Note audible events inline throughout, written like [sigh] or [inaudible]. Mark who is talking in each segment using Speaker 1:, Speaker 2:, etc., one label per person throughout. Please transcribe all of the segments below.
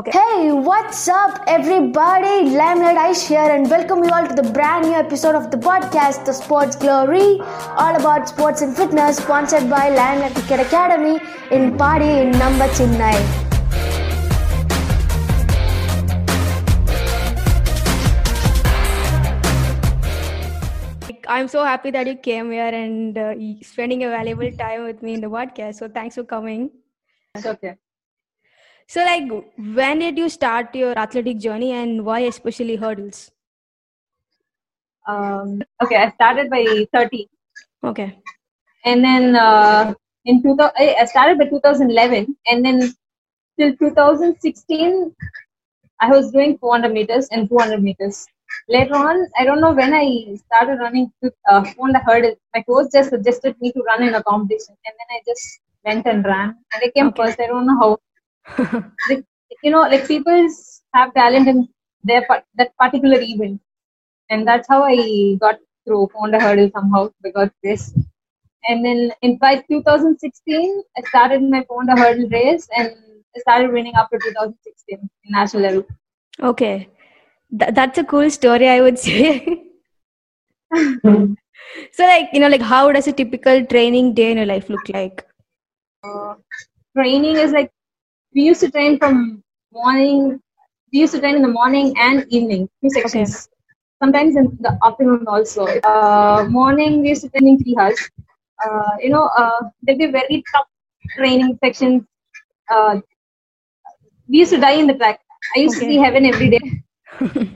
Speaker 1: Okay. Hey, what's up, everybody? Limelight Aish here, and welcome you all to the brand new episode of the podcast, The Sports Glory, all about sports and fitness, sponsored by Limelight Cricket Academy in Padi in Number Chennai.
Speaker 2: I'm so happy that you came here and uh, spending a valuable time with me in the podcast. So thanks for coming.
Speaker 3: It's okay.
Speaker 2: So, like, when did you start your athletic journey and why especially hurdles?
Speaker 3: Um, okay, I started by 30.
Speaker 2: Okay.
Speaker 3: And then uh, in 2000, I started by 2011. And then till 2016, I was doing 400 meters and 200 meters. Later on, I don't know when I started running uh, 400 hurdles. My coach just suggested me to run in a competition. And then I just went and ran. And I came okay. first. I don't know how [laughs] like, you know, like people have talent in their that particular event, and that's how I got through found a hurdle somehow because this. And then in by 2016, I started my found a hurdle race and I started winning up to 2016 in national level.
Speaker 2: Okay, Th- that's a cool story, I would [laughs] say. so, like you know, like how does a typical training day in your life look like?
Speaker 3: Uh, training is like we used to train from morning. We used to train in the morning and evening, two sections. Okay. Sometimes in the afternoon also. Uh, morning we used to train in three hours. Uh, you know, uh, there'd be very tough training sections. Uh, we used to die in the track. I used okay. to see heaven every day [laughs]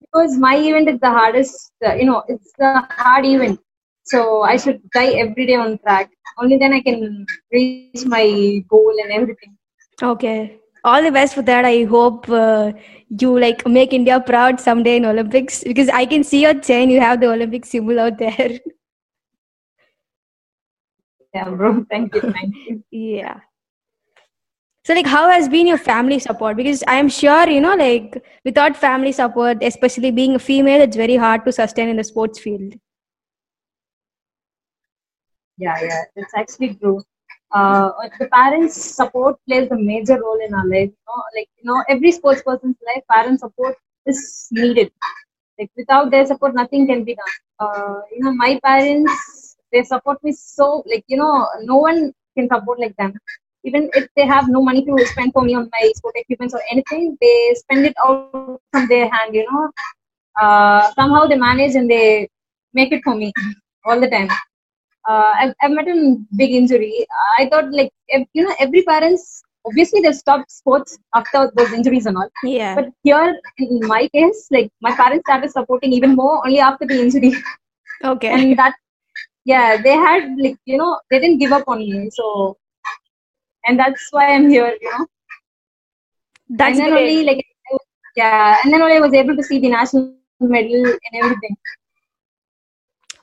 Speaker 3: because my event is the hardest. Uh, you know, it's the hard event. So I should die every day on track. Only then I can reach my goal and everything.
Speaker 2: Okay. All the best for that. I hope uh, you like make India proud someday in Olympics because I can see your chain. You have the Olympic symbol out there. [laughs]
Speaker 3: Yeah, bro. Thank you. Thank you.
Speaker 2: yeah. So, like, how has been your family support? Because I am sure, you know, like, without family support, especially being a female, it's very hard to sustain in the sports field.
Speaker 3: Yeah, yeah, it's actually true uh, the parents' support plays a major role in our life. You know, like you know, every sports person's life, parent support is needed. Like without their support, nothing can be done. Uh, you know, my parents they support me so like you know, no one can support like them. Even if they have no money to spend for me on my sport equipment or anything, they spend it all from their hand. You know, uh, somehow they manage and they make it for me all the time uh, I've, I've met a big injury. I thought like if, you know every parents obviously they stopped sports after those injuries and all.
Speaker 2: Yeah.
Speaker 3: But here in my case, like my parents started supporting even more only after the injury.
Speaker 2: Okay.
Speaker 3: and that yeah, they had like you know they didn't give up on me. So and that's why I'm here. You know.
Speaker 2: That's
Speaker 3: and then
Speaker 2: great.
Speaker 3: only like yeah, and then only I was able to see the national medal and everything.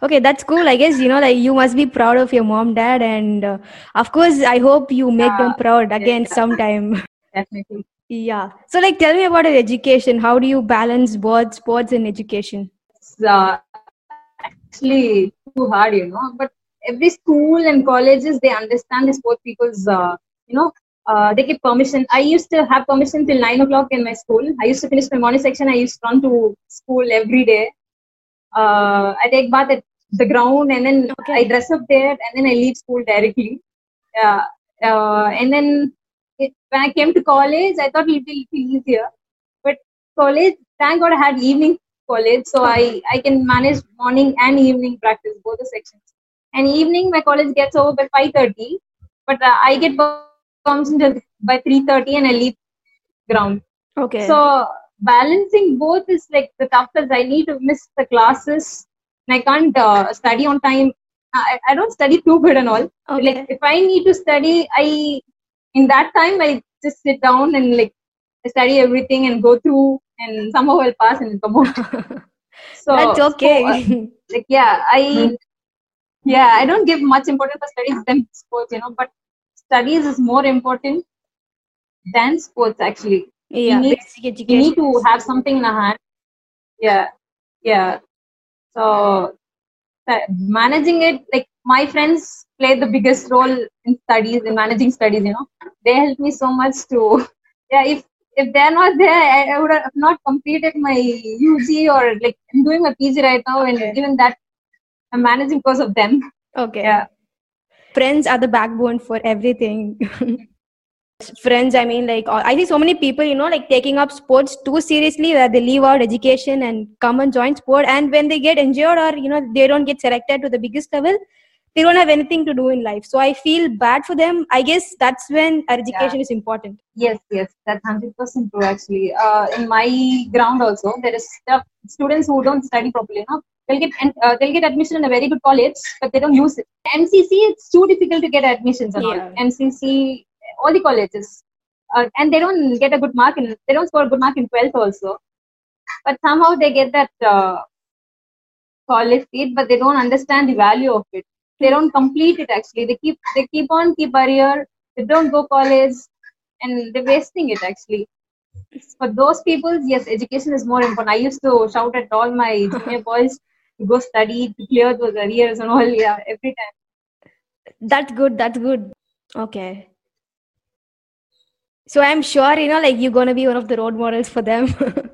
Speaker 2: Okay, that's cool. I guess you know, like you must be proud of your mom, dad, and uh, of course, I hope you make them proud again yeah. sometime. [laughs]
Speaker 3: Definitely.
Speaker 2: Yeah. So, like, tell me about your education. How do you balance both sports and education?
Speaker 3: It's uh, actually too hard, you know. But every school and colleges they understand the sport people's, uh, you know, uh, they give permission. I used to have permission till nine o'clock in my school. I used to finish my morning section. I used to run to school every day. Uh, I take bath at the ground and then okay. I dress up there and then I leave school directly. Yeah. Uh, and then it, when I came to college, I thought it would be easier. But college, thank God I had evening college, so I, I can manage morning and evening practice, both the sections. And evening, my college gets over by 5.30, but uh, I get permission by 3.30 and I leave ground.
Speaker 2: Okay.
Speaker 3: So balancing both is like the toughest. I need to miss the classes I can't uh, study on time. I, I don't study too good and all.
Speaker 2: Okay.
Speaker 3: Like if I need to study, I in that time I just sit down and like study everything and go through and somehow I'll pass and come out. [laughs]
Speaker 2: so that's okay.
Speaker 3: So, uh, like yeah, I yeah I don't give much importance for studies than sports, you know. But studies is more important than sports actually.
Speaker 2: Yeah,
Speaker 3: you need, you need to have something in a hand. Yeah, yeah. So managing it, like my friends play the biggest role in studies, in managing studies. You know, they help me so much to. [laughs] Yeah, if if they're not there, I, I would have not completed my UG or like I'm doing my PG right now, and
Speaker 2: Okay.
Speaker 3: even that I'm managing because of them.
Speaker 2: Okay.
Speaker 3: Yeah.
Speaker 2: Friends are the backbone for everything. [laughs] Friends, I mean, like, I see so many people, you know, like taking up sports too seriously where they leave out education and come and join sport. And when they get injured or, you know, they don't get selected to the biggest level, they don't have anything to do in life. So I feel bad for them. I guess that's when our education is important.
Speaker 3: Yes, yes, that's hundred percent true. Actually, uh, in my ground also, there is stuff, students who don't study properly. No, they'll get uh, they'll get admission in a very good college, but they don't use it. MCC, it's too difficult to get admissions and
Speaker 2: Yeah.
Speaker 3: all. MCC, all the colleges, uh, and they don't get a good mark in. They don't score a good mark in twelfth also, but somehow they get that uh, college seat, but they don't understand the value of it. They don't complete it. Actually, they keep they keep on keep barrier. They don't go college and they're wasting it actually. For those people, yes, education is more important. I used to shout at all my [laughs] junior boys to go study, to clear those arrears and all. Yeah, every time.
Speaker 2: That's good. That's good. Okay. So I'm sure, you know, like you're going to be one of the role models for them. [laughs]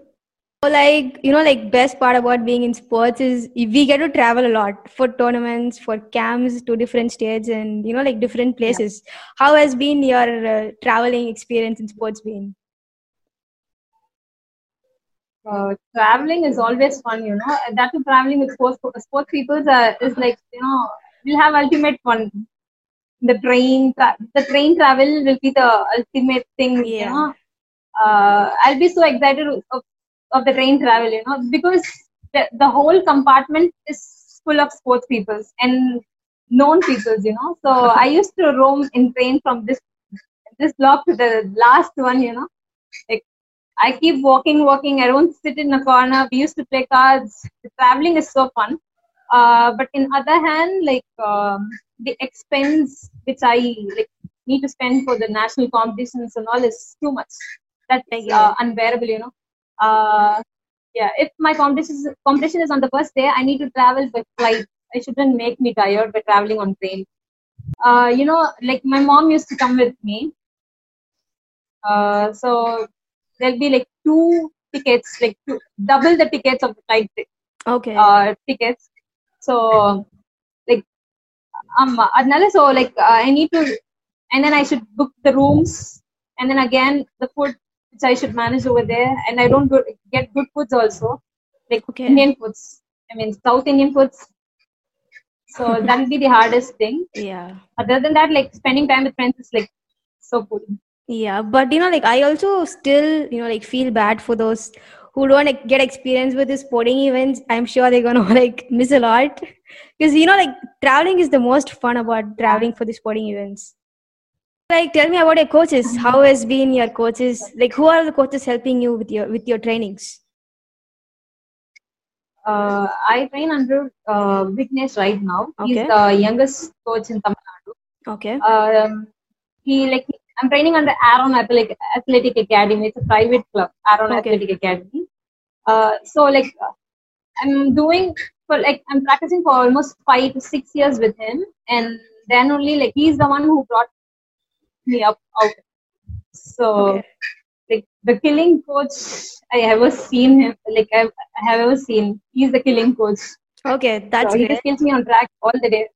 Speaker 2: So, like, you know, like best part about being in sports is we get to travel a lot for tournaments, for camps to different states and, you know, like different places. How has been your uh, traveling experience in sports been?
Speaker 3: Uh, traveling is always fun, you know. That too, traveling with sports sports people uh, is like you know we'll have ultimate fun. The train, tra- the train travel will be the ultimate thing, you
Speaker 2: Yeah.
Speaker 3: know. Uh, I'll be so excited of, of the train travel, you know, because the, the whole compartment is full of sports people and known people, you know. So I [laughs] used to roam in train from this this block to the last one, you know. Like I keep walking, walking. I don't sit in a corner. We used to play cards. The traveling is so fun. Uh, but in other hand, like um, the expense which I like need to spend for the national competitions and all is too much. That's uh, unbearable, you know. Uh, yeah, if my competition is, competition is on the first day, I need to travel by flight. It shouldn't make me tired by traveling on train. Uh, you know, like my mom used to come with me. Uh, so there'll be like two tickets, like two, double the tickets of the flight
Speaker 2: Okay.
Speaker 3: uh, tickets. So um another so like uh, I need to and then I should book the rooms and then again the food which I should manage over there and I don't get good foods also like
Speaker 2: Okay.
Speaker 3: Indian foods. I mean South Indian foods. So [laughs] that will be the hardest thing.
Speaker 2: yeah.
Speaker 3: Other than that, like spending time with friends is like so cool.
Speaker 2: Yeah, but you know, like I also still, you know, like feel bad for those who don't get experience with the sporting events. I'm sure they're gonna [laughs] like miss a lot because you know, like traveling is the most fun about traveling for the sporting events. Like, tell me about your coaches. How has been your coaches? Like, who are the coaches helping you with your with your trainings?
Speaker 3: Uh, I train under uh, Vignesh right now. He's the youngest coach in Tamil Nadu.
Speaker 2: Okay.
Speaker 3: Um, he like I'm training under Aaron Athletic, Athletic Academy. It's a private club, Aaron
Speaker 2: Okay.
Speaker 3: Athletic Academy. Uh, so like I'm doing for like I'm practicing for almost five to six years with him, and then only like he's the one who brought me up out. So
Speaker 2: Okay.
Speaker 3: like the killing coach I ever seen him like I've, I have ever seen. He's the killing coach.
Speaker 2: Okay, that's
Speaker 3: so he
Speaker 2: great.
Speaker 3: just keeps me on track all the day.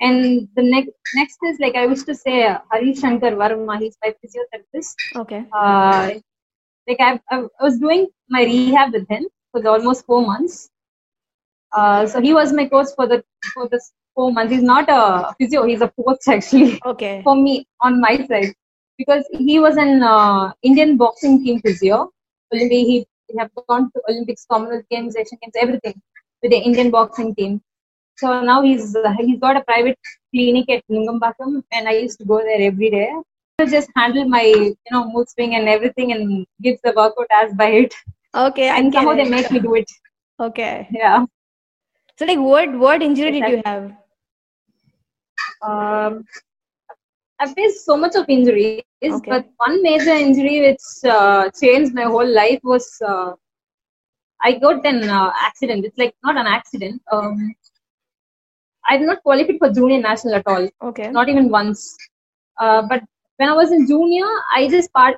Speaker 3: And the next next is like I wish to say uh, Hari Shankar Varma. He's my physiotherapist.
Speaker 2: Okay.
Speaker 3: Uh, like I, I was doing my rehab with him for the almost four months. Uh, so he was my coach for the for the four months. He's not a physio. He's a coach [laughs] actually
Speaker 2: Okay.
Speaker 3: for me on my side because he was an uh, Indian boxing team physio. Olympic, he, he have gone to Olympics, Commonwealth Games, Asian Games, everything with the Indian boxing team. So now he's uh, he's got a private clinic at Nungambakkam, and I used to go there every day. To just handle my you know mood swing and everything, and gives the workout as by it,
Speaker 2: Okay.
Speaker 3: And somehow they make me do it.
Speaker 2: Okay.
Speaker 3: Yeah.
Speaker 2: So, like, what what injury did you have?
Speaker 3: Um, I've faced so much of injuries,
Speaker 2: Okay.
Speaker 3: but one major injury which uh, changed my whole life was uh, I got an uh, accident. It's like not an accident. Um, I did not qualify for junior national at all,
Speaker 2: Okay.
Speaker 3: not even once. Uh, but when I was in junior, I just part.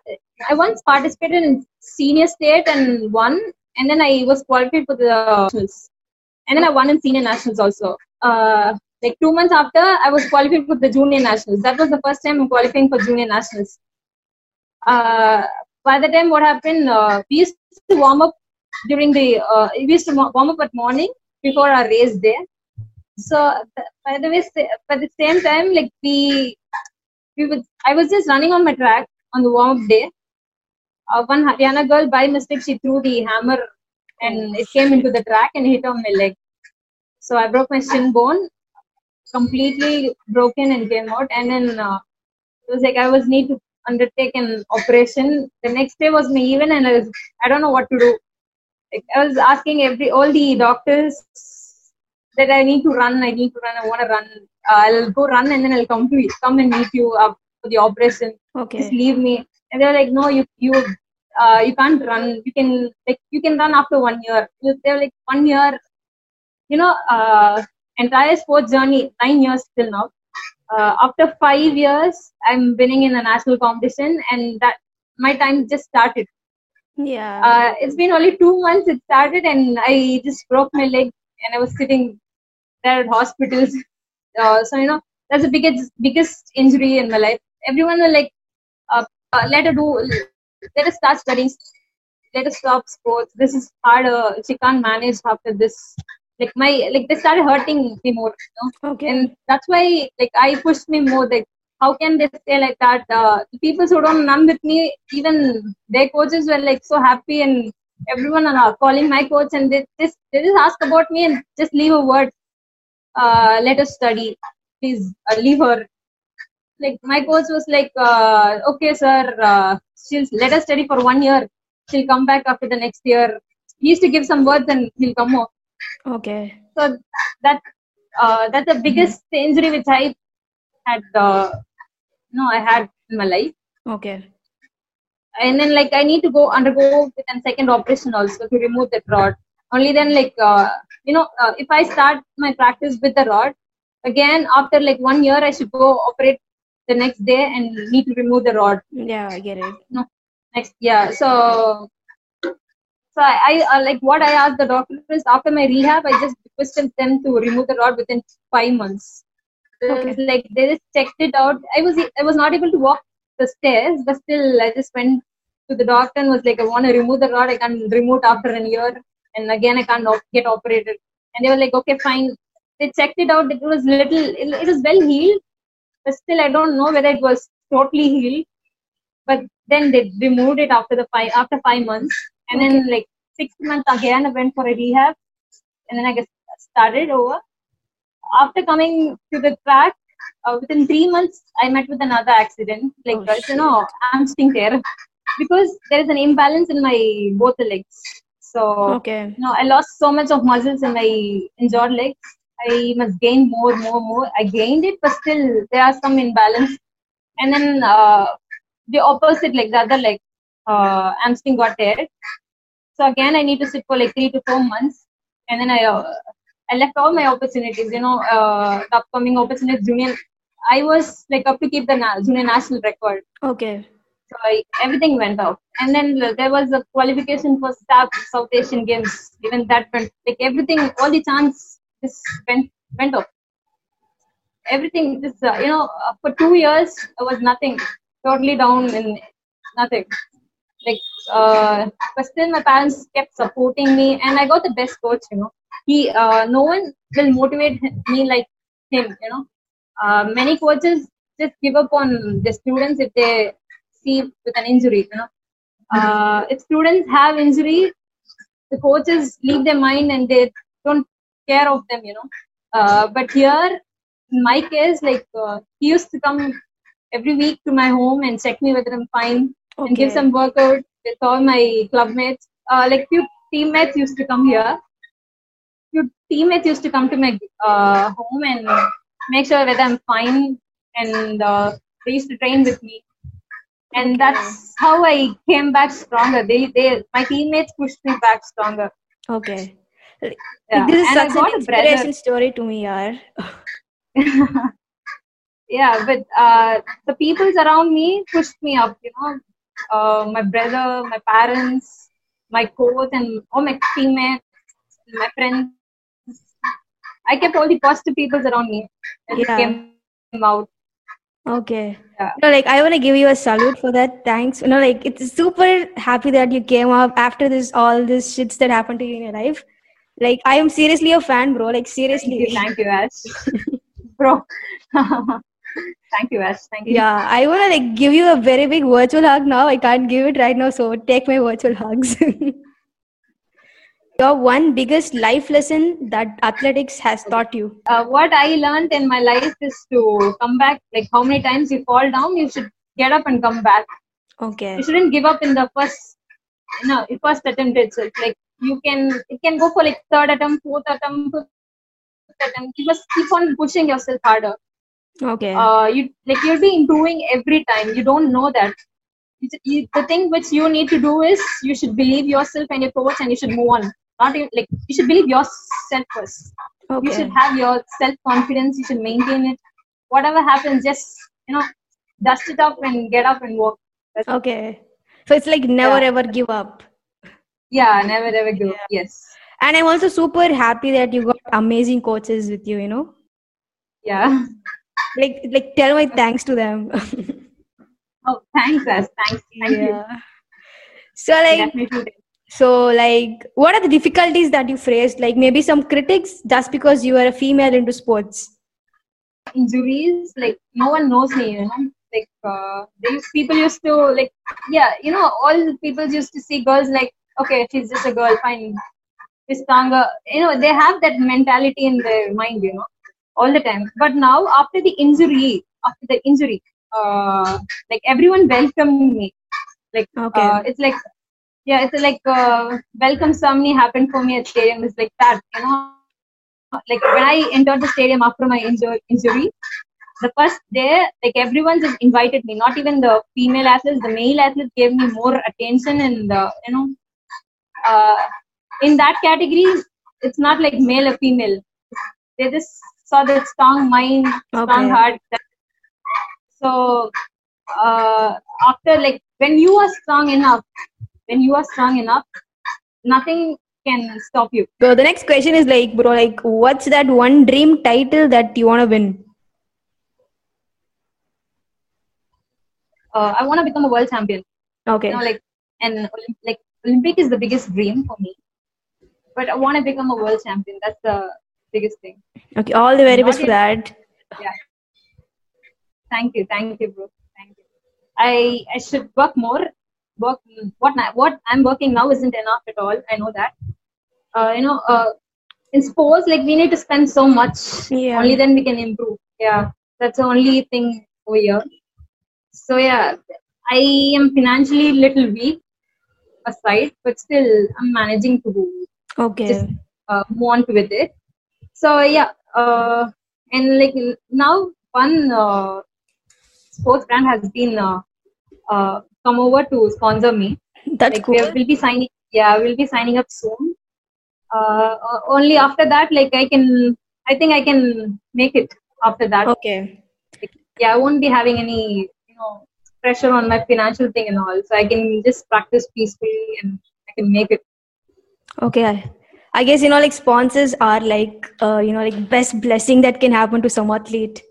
Speaker 3: I once participated in senior state and won, and then I was qualified for the nationals, and then I won in senior nationals also. Uh, like two months after, I was qualified for the junior nationals. That was the first time I'm qualifying for junior nationals. Uh, by the time what happened, uh, we used to warm up during the. Uh, we used to warm up at morning before our race day. So by the way, by the same time, like we, we would. I was just running on my track on the warm up day. Uh, one Haryana girl, by mistake, she threw the hammer and it came into the track and hit on my leg. So I broke my shin bone, completely broken and came out. And then uh, it was like I was need to undertake an operation. The next day was my even, and I was I don't know what to do. Like, I was asking every all the doctors that I need to run. I need to run. I want to run. I'll go run, and then I'll come to come and meet you up for the operation.
Speaker 2: Okay.
Speaker 3: Just leave me. And they're like, no, you you uh, you can't run. You can like you can run after one year. They're like one year. You know, uh, entire sports journey nine years till now. Uh, after five years, I'm winning in a national competition, and that my time just started.
Speaker 2: Yeah.
Speaker 3: Uh, it's been only two months it started, and I just broke my leg, and I was sitting there at hospitals. Uh, so you know that's the biggest biggest injury in my life. Everyone will like, uh, uh, let her do, let us start studying, let us stop sports. This is harder. She can't manage after this. Like my like they started hurting me more. You know?
Speaker 2: okay.
Speaker 3: and that's why like i pushed me more like how can they say like that uh, the people who don't run with me even their coaches were like so happy and everyone are calling my coach and they just they just ask about me and just leave a word uh, let us study please uh, leave her like my coach was like uh, okay sir uh, she'll let us study for one year she'll come back after the next year he used to give some words and he'll come more
Speaker 2: okay.
Speaker 3: so that uh, that's the biggest injury which I had. Uh, no, I had in my life,
Speaker 2: Okay.
Speaker 3: and then like I need to go undergo with a second operation also to remove that rod. Only then, like uh, you know, uh, if I start my practice with the rod, again after like one year, I should go operate the next day and need to remove the rod.
Speaker 2: Yeah, I get it.
Speaker 3: No, next yeah. So so I, I uh, like what I asked the doctor is after my rehab, I just requested them to remove the rod within five months.
Speaker 2: Okay.
Speaker 3: like they just checked it out. I was I was not able to walk the stairs, but still I just went to the doctor and was like, I want to remove the rod. I can remove it after a year, and again I can't op- get operated. And they were like, okay, fine. They checked it out. It was little. It, it was well healed, but still I don't know whether it was totally healed but then they removed it after the five after five months and then like six months again i went for a rehab and then i guess started over after coming to the track uh, within three months i met with another accident like
Speaker 2: Oh,
Speaker 3: you know hamstring tear because there is an imbalance in my both the legs so
Speaker 2: Okay.
Speaker 3: you know, I lost so much of muscles in my injured legs. I must gain more, more, more. I gained it, but still there are some imbalance. And then uh, the opposite leg, the other leg, uh, hamstring got teared. So again, I need to sit for like three to four months. And then I, uh, I left all my opportunities. You know, uh, the upcoming opportunities, junior. I was like up to keep the na- junior national record.
Speaker 2: Okay.
Speaker 3: So I, everything went off. And then there was a qualification for SAP South Asian Games. Even that went like everything, all the chance just went went off. Everything just uh, you know uh, for two years I was nothing, totally down in nothing. Like uh, but still my parents kept supporting me, and I got the best coach. You know, he uh, no one will motivate me like him. You know, uh, many coaches just give up on the students if they see with an injury. You know, uh, if students have injury, the coaches leave their mind and they don't care of them. You know, uh, but here in my case, like uh, he used to come every week to my home and check me whether I'm fine and give some workout with all my club mates. Uh, like few teammates used to come here. Few teammates used to come to my uh, home and make sure whether I'm fine, and uh, they used to train with me. And that's how I came back stronger. They, they, my teammates pushed me back stronger.
Speaker 2: Okay. Like,
Speaker 3: Yeah.
Speaker 2: This is
Speaker 3: And
Speaker 2: such an
Speaker 3: a
Speaker 2: inspiration story to me, yaar. [laughs]
Speaker 3: yeah, but uh, the peoples around me pushed me up. You know, uh, my brother, my parents, my coach, and all my teammates, my friends. I kept all the positive peoples around me. And
Speaker 2: Yeah.
Speaker 3: came out.
Speaker 2: Okay.
Speaker 3: Yeah.
Speaker 2: No, like I want to give you a salute for that. Thanks. You know, like it's super happy that you came up after this all this shits that happened to you in your life. Like I am seriously a fan, bro. Like
Speaker 3: Thank
Speaker 2: seriously.
Speaker 3: you, thank you, Ash. [laughs] Bro. [laughs] thank you, Ash. Thank you.
Speaker 2: Yeah, I want to like give you a very big virtual hug now. I can't give it right now, so take my virtual hugs. [laughs] Your one biggest life lesson that athletics has taught you.
Speaker 3: uh, what I learned in my life is to come back. Like how many times you fall down, you should get up and come back.
Speaker 2: Okay.
Speaker 3: You shouldn't give up in the first, no, first attempt itself. Like you can, it can go for like third attempt, fourth attempt, fifth attempt. You must keep on pushing yourself harder.
Speaker 2: Okay.
Speaker 3: Uh, you like you'll be improving every time. You don't know that. The thing which you need to do is you should believe yourself and your coach, and you should move on. Not even, like you should believe yourself first.
Speaker 2: Okay.
Speaker 3: You should have your self confidence. You should maintain it. Whatever happens, just you know, dust it up and get up and walk. That's,
Speaker 2: Okay. So it's like never
Speaker 3: Yeah.
Speaker 2: ever give up.
Speaker 3: yeah, never ever give. up. Yes.
Speaker 2: And I'm also super happy that you got amazing coaches with you, you know?
Speaker 3: Yeah.
Speaker 2: Like like tell my thanks to them.
Speaker 3: Oh, thanks, Ash. Thanks. Thank you.
Speaker 2: yeah. So like. So like what are the difficulties that you faced? Like maybe some critics just because you are a female into sports.
Speaker 3: injuries like no one knows me you know like uh, these people used to like yeah you know all people used to see girls like okay she's just a girl fine she's stronger you know they have that mentality in their mind you know all the time but now after the injury after the injury uh, like everyone welcomed me like
Speaker 2: Okay.
Speaker 3: uh, it's like yeah it's like uh, welcome ceremony happened for me at stadium it's like that you know like when I entered the stadium after my inju- injury, the first day, like everyone just invited me. Not even the female athletes, the male athletes gave me more attention, and uh, you know, uh, in that category, it's not like male or female. They just saw that strong mind, strong
Speaker 2: Okay.
Speaker 3: heart. So uh, after like when you are strong enough, when you are strong enough, nothing can stop you.
Speaker 2: So the next question is like, bro, like what's that one dream title that you wanna win?
Speaker 3: Uh, I want to become a world champion.
Speaker 2: Okay.
Speaker 3: you know like and like olympic is the biggest dream for me but i want to become a world champion that's the biggest thing
Speaker 2: Okay. All the very
Speaker 3: Not
Speaker 2: best for that.
Speaker 3: yeah thank you thank you bro thank you i i should work more work what what i'm working now isn't enough at all. I know that. Uh, you know uh, in sports like we need to spend so much
Speaker 2: Yeah.
Speaker 3: only then we can improve. Yeah. That's the only thing over here. So yeah i am financially little weak aside but still i'm managing to
Speaker 2: Okay.
Speaker 3: just uh, move on with it. So yeah uh, and like now one uh, sports brand has been uh, uh, come over to sponsor me
Speaker 2: That's
Speaker 3: like
Speaker 2: cool.
Speaker 3: we will be signing yeah we'll be signing up soon uh, uh, only after that like i can i think i can make it after that
Speaker 2: Okay.
Speaker 3: yeah i won't be having any you know pressure on my financial thing and all so i can just practice peacefully and i can make it
Speaker 2: Okay. I guess you know like sponsors are like uh, you know like best blessing that can happen to some athlete.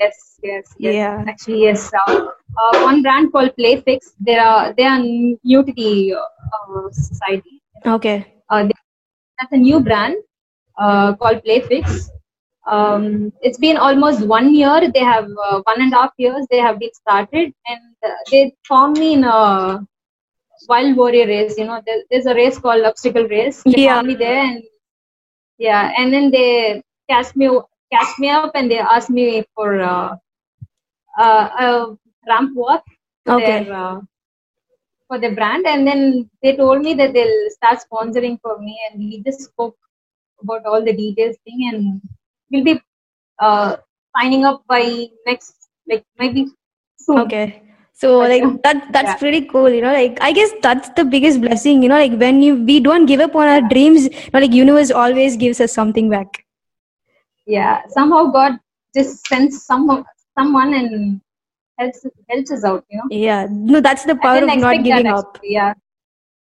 Speaker 3: Yes yes yes
Speaker 2: Yeah.
Speaker 3: actually yes uh, uh, one brand called playfix they are they are new to the uh, society
Speaker 2: Okay.
Speaker 3: uh, they, that's a new brand uh, called Playfix. Um, it's been almost one year. They have uh, one and a half years. They have been started, and uh, they found me in a wild warrior race. You know, there, there's a race called obstacle race. They
Speaker 2: Yeah.
Speaker 3: me there, and yeah, and then they cast me catch me up, and they asked me for uh, uh, a ramp walk for
Speaker 2: Okay.
Speaker 3: their uh, for the brand and then they told me that they'll start sponsoring for me and we just spoke about all the details thing and we'll be uh, signing up by next like maybe soon
Speaker 2: Okay. So like that that's
Speaker 3: Yeah.
Speaker 2: pretty cool, you know. Like I guess that's the biggest blessing, you know, like when you we don't give up on our dreams, you know, like universe always gives us something back.
Speaker 3: Yeah somehow god just sends some someone and helps helps us out. You know,
Speaker 2: Yeah. No, that's the power of
Speaker 3: didn't
Speaker 2: giving up.
Speaker 3: actually, Yeah.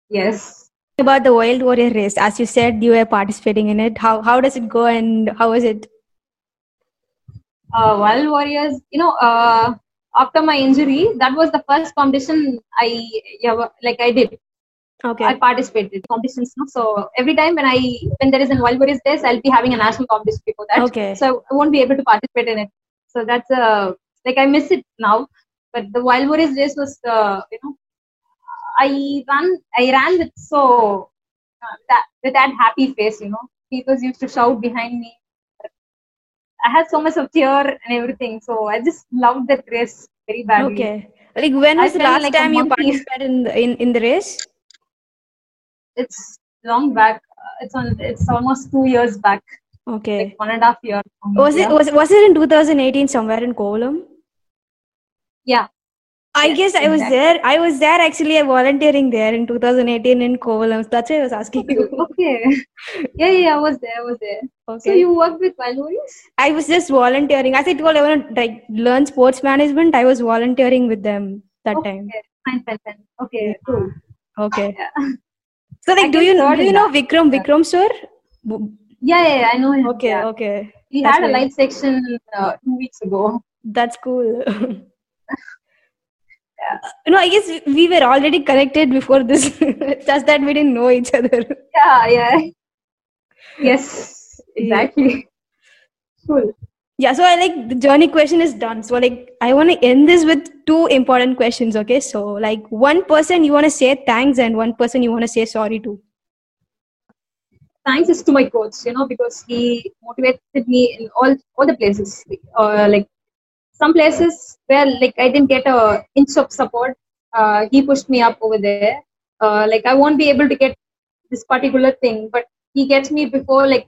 Speaker 3: Yes.
Speaker 2: About the Wild Warrior race, as you said, you were participating in it. How how does it go and how was it?
Speaker 3: uh, Wild Warriors, you know, uh, after my injury, that was the first competition I yeah, like I did.
Speaker 2: Okay.
Speaker 3: I participated in competitions. No? So every time when I when there is a Wild Warriors days, I'll be having a national competition before that.
Speaker 2: Okay.
Speaker 3: So I won't be able to participate in it. So that's uh, like I miss it now. But the Wild Warriors days was uh, you know I ran I ran with so uh, that with that happy face. You know, people used to shout behind me. I had so much of cheer and everything. So I just loved that race very badly.
Speaker 2: Okay. Like when
Speaker 3: I
Speaker 2: was the last
Speaker 3: like
Speaker 2: time you participated in the, in in the race?
Speaker 3: It's long back. Uh, It's on. It's almost two years back.
Speaker 2: Okay.
Speaker 3: Like one and a half year.
Speaker 2: Was it was was it in 2018 somewhere in Kovalam?
Speaker 3: Yeah.
Speaker 2: I
Speaker 3: Yes,
Speaker 2: guess I was
Speaker 3: exactly.
Speaker 2: there. I was there actually I volunteering there in 2018 in Kovalam. That's why I was asking you. [laughs]
Speaker 3: Okay. Yeah, yeah, I was there. I was there.
Speaker 2: Okay.
Speaker 3: So you worked with Wild
Speaker 2: I was just volunteering. As I told, I want to like learn sports management. I was volunteering with them that time.
Speaker 3: Okay. Fine, fine, fine. Okay, cool.
Speaker 2: Okay.
Speaker 3: Yeah. [laughs]
Speaker 2: So like,
Speaker 3: I
Speaker 2: do you
Speaker 3: third
Speaker 2: do you know. Vikram
Speaker 3: Yeah.
Speaker 2: Vikram sir?
Speaker 3: Yeah, yeah, yeah, I know him.
Speaker 2: Okay,
Speaker 3: Yeah.
Speaker 2: okay.
Speaker 3: He
Speaker 2: That's
Speaker 3: had a live section uh, two weeks ago.
Speaker 2: That's cool. [laughs] No, I guess we were already connected before this. [laughs] Just that we didn't know each other.
Speaker 3: Yeah, yeah. [laughs] Yes, exactly. Cool.
Speaker 2: Yeah, so I like the journey question is done. So like I want to end this with two important questions. Okay, so like one person you want to say thanks and one person you want to say sorry to.
Speaker 3: Thanks is to my coach, you know, because he motivated me in all all the places. Uh, like some places where like I didn't get a inch of support, uh, he pushed me up over there. Uh, like I won't be able to get this particular thing, but he gets me before like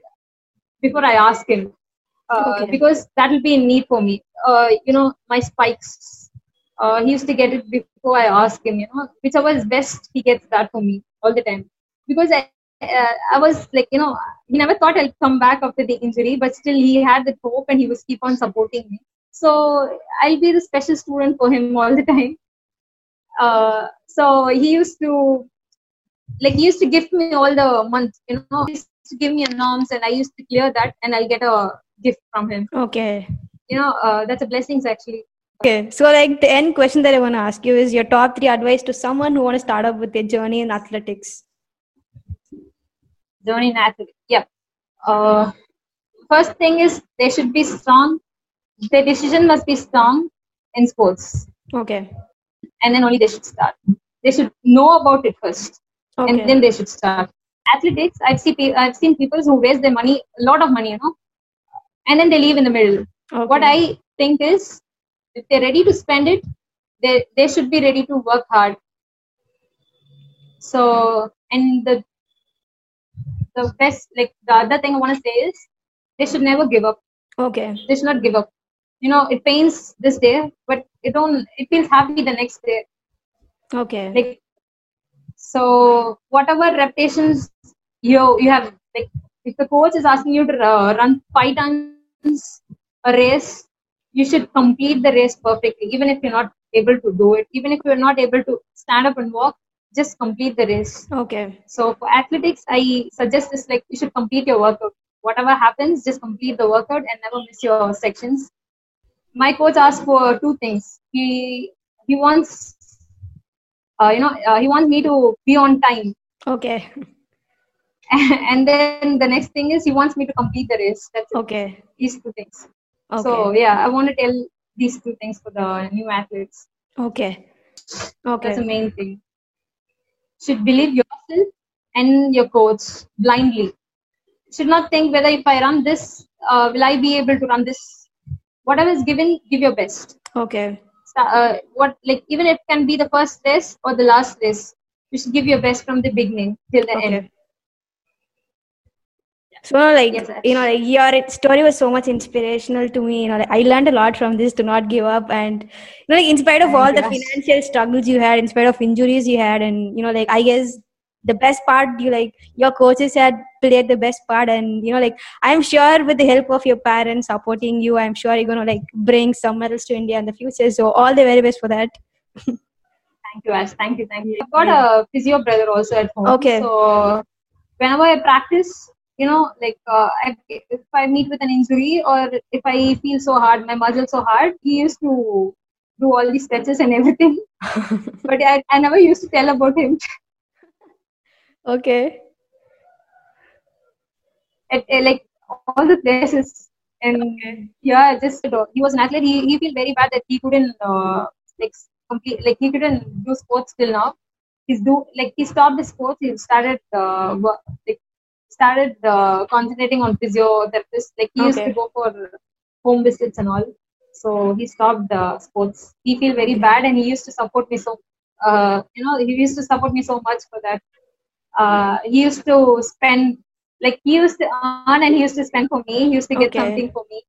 Speaker 3: before I ask him. Uh,
Speaker 2: Okay.
Speaker 3: because that will be in need for me. Uh, you know, my spikes. Uh, he used to get it before I ask him. You know, whichever is best, he gets that for me all the time. Because I, uh, I was like, you know, he never thought I'll come back after the injury, but still he had the hope and he was keep on supporting me. So I'll be the special student for him all the time. Uh, so he used to, like, he used to gift me all the month. You know, to give me a norms, and I used to clear that, and I'll get a gift from him.
Speaker 2: Okay.
Speaker 3: You know, uh, that's a blessings actually.
Speaker 2: Okay. So like the end question that I want to ask you is your top three advice to someone who want to start up with their journey in athletics.
Speaker 3: journey in athletics. Yeah. Uh, first thing is they should be strong. Their decision must be strong in sports,
Speaker 2: Okay.
Speaker 3: and then only they should start. They should know about it first,
Speaker 2: Okay.
Speaker 3: and then they should start. Athletics, I've seen I've seen people who waste their money, a lot of money, you know, and then they leave in the middle.
Speaker 2: okay.
Speaker 3: What I think is, if they're ready to spend it, they they should be ready to work hard. So, and the the best, like the other thing I want to say is, they should never give up.
Speaker 2: Okay.
Speaker 3: They should not give up. You know, it pains this day, but it don't. It feels happy the next day.
Speaker 2: Okay.
Speaker 3: Like, so whatever repetitions you you have, like, if the coach is asking you to uh, run five times a race, you should complete the race perfectly, even if you're not able to do it, even if you're not able to stand up and walk, just complete the race.
Speaker 2: Okay.
Speaker 3: So for athletics, I suggest is like you should complete your workout. Whatever happens, just complete the workout and never miss your sections. My coach asked for two things. He he wants, uh, you know, uh, he wants me to be on time,
Speaker 2: Okay. [laughs]
Speaker 3: and then the next thing is he wants me to complete the race. That's it.
Speaker 2: Okay.
Speaker 3: These two things.
Speaker 2: Okay.
Speaker 3: So yeah, I want to tell these two things for the new athletes.
Speaker 2: Okay. okay That's
Speaker 3: the main thing. Should believe yourself and your coach blindly. Should not think whether if I run this, uh, will I be able to run this? Whatever is given, give your best.
Speaker 2: Okay.
Speaker 3: Uh, what like even if it can be the first race or the last race, you should give your best from the beginning till the end.
Speaker 2: So like
Speaker 3: Yes,
Speaker 2: you know, like your story was so much inspirational to me. You know, like, I learned a lot from this to not give up, and you know, like in spite of all the financial struggles you had, in spite of injuries you had, and you know, like I guess the best part you like your coaches had played the best part and you know like i'm sure with the help of your parents supporting you i'm sure you're gonna like bring some medals to india in the future so all the very best for that
Speaker 3: Thank you, Ash. Thank you, thank you. I've got a physio brother also at home.
Speaker 2: Okay.
Speaker 3: So whenever I practice, you know, like uh, I, if I meet with an injury or if I feel so hard, my muscle so hard, he used to do all these stretches and everything. [laughs] but I, I never used to tell about him.
Speaker 2: Okay
Speaker 3: At, at, like all the places and yeah, just he was an athlete. He he feel very bad that he couldn't uh, like complete like he couldn't do sports till now. He's do like he stopped the sports. He started uh, wo- like started uh, concentrating on physiotherapist. Like he used to go for home visits and all. So he stopped uh, sports. He feel very bad, and he used to support me so. Uh, you know, he used to support me so much for that. Uh, he used to spend like he used to earn and he used to spend for me. He used to get
Speaker 2: Okay.
Speaker 3: something for me.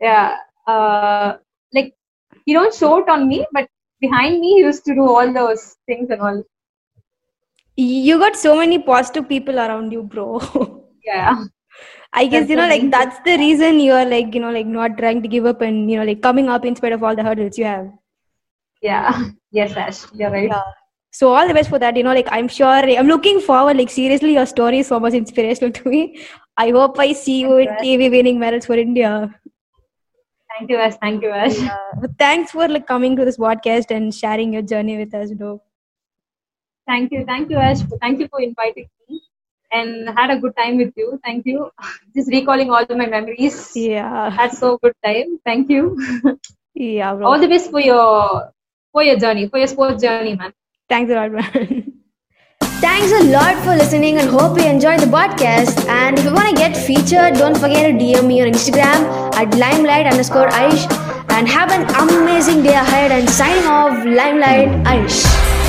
Speaker 3: Yeah. Uh, like he don't show it on me, but behind me he used to do all those things and all.
Speaker 2: you got so many positive people around you bro [laughs]
Speaker 3: Yeah.
Speaker 2: I guess
Speaker 3: That's
Speaker 2: you know, like that's the reason you are like you know, like not trying to give up and you know, like coming up in spite of all the hurdles you have.
Speaker 3: Yeah. [laughs] Yes, Ash. You're right.
Speaker 2: Yeah. So all the best for that. You know, like I'm sure I'm looking forward. Like seriously, your story is so much inspirational [laughs] to me. I hope I see you in TV winning medals for India.
Speaker 3: Thank you, Ash. Thank you, Ash.
Speaker 2: But thanks for like coming to this podcast and sharing your journey with us, bro.
Speaker 3: Thank you. Thank you, Ash. Thank you for inviting me. And had a good time with you. Thank you. [laughs] Just recalling all my memories.
Speaker 2: Yeah,
Speaker 3: Had so good time. Thank you. [laughs]
Speaker 2: yeah, bro.
Speaker 3: all the best for your for your journey, for your sports journey, man.
Speaker 2: Thanks a lot, man.
Speaker 1: Thanks a lot for listening and hope you enjoyed the podcast. And if you want to get featured, don't forget to DM me on Instagram at limelight underscore Aish. And have an amazing day ahead and signing off, Limelight Aish.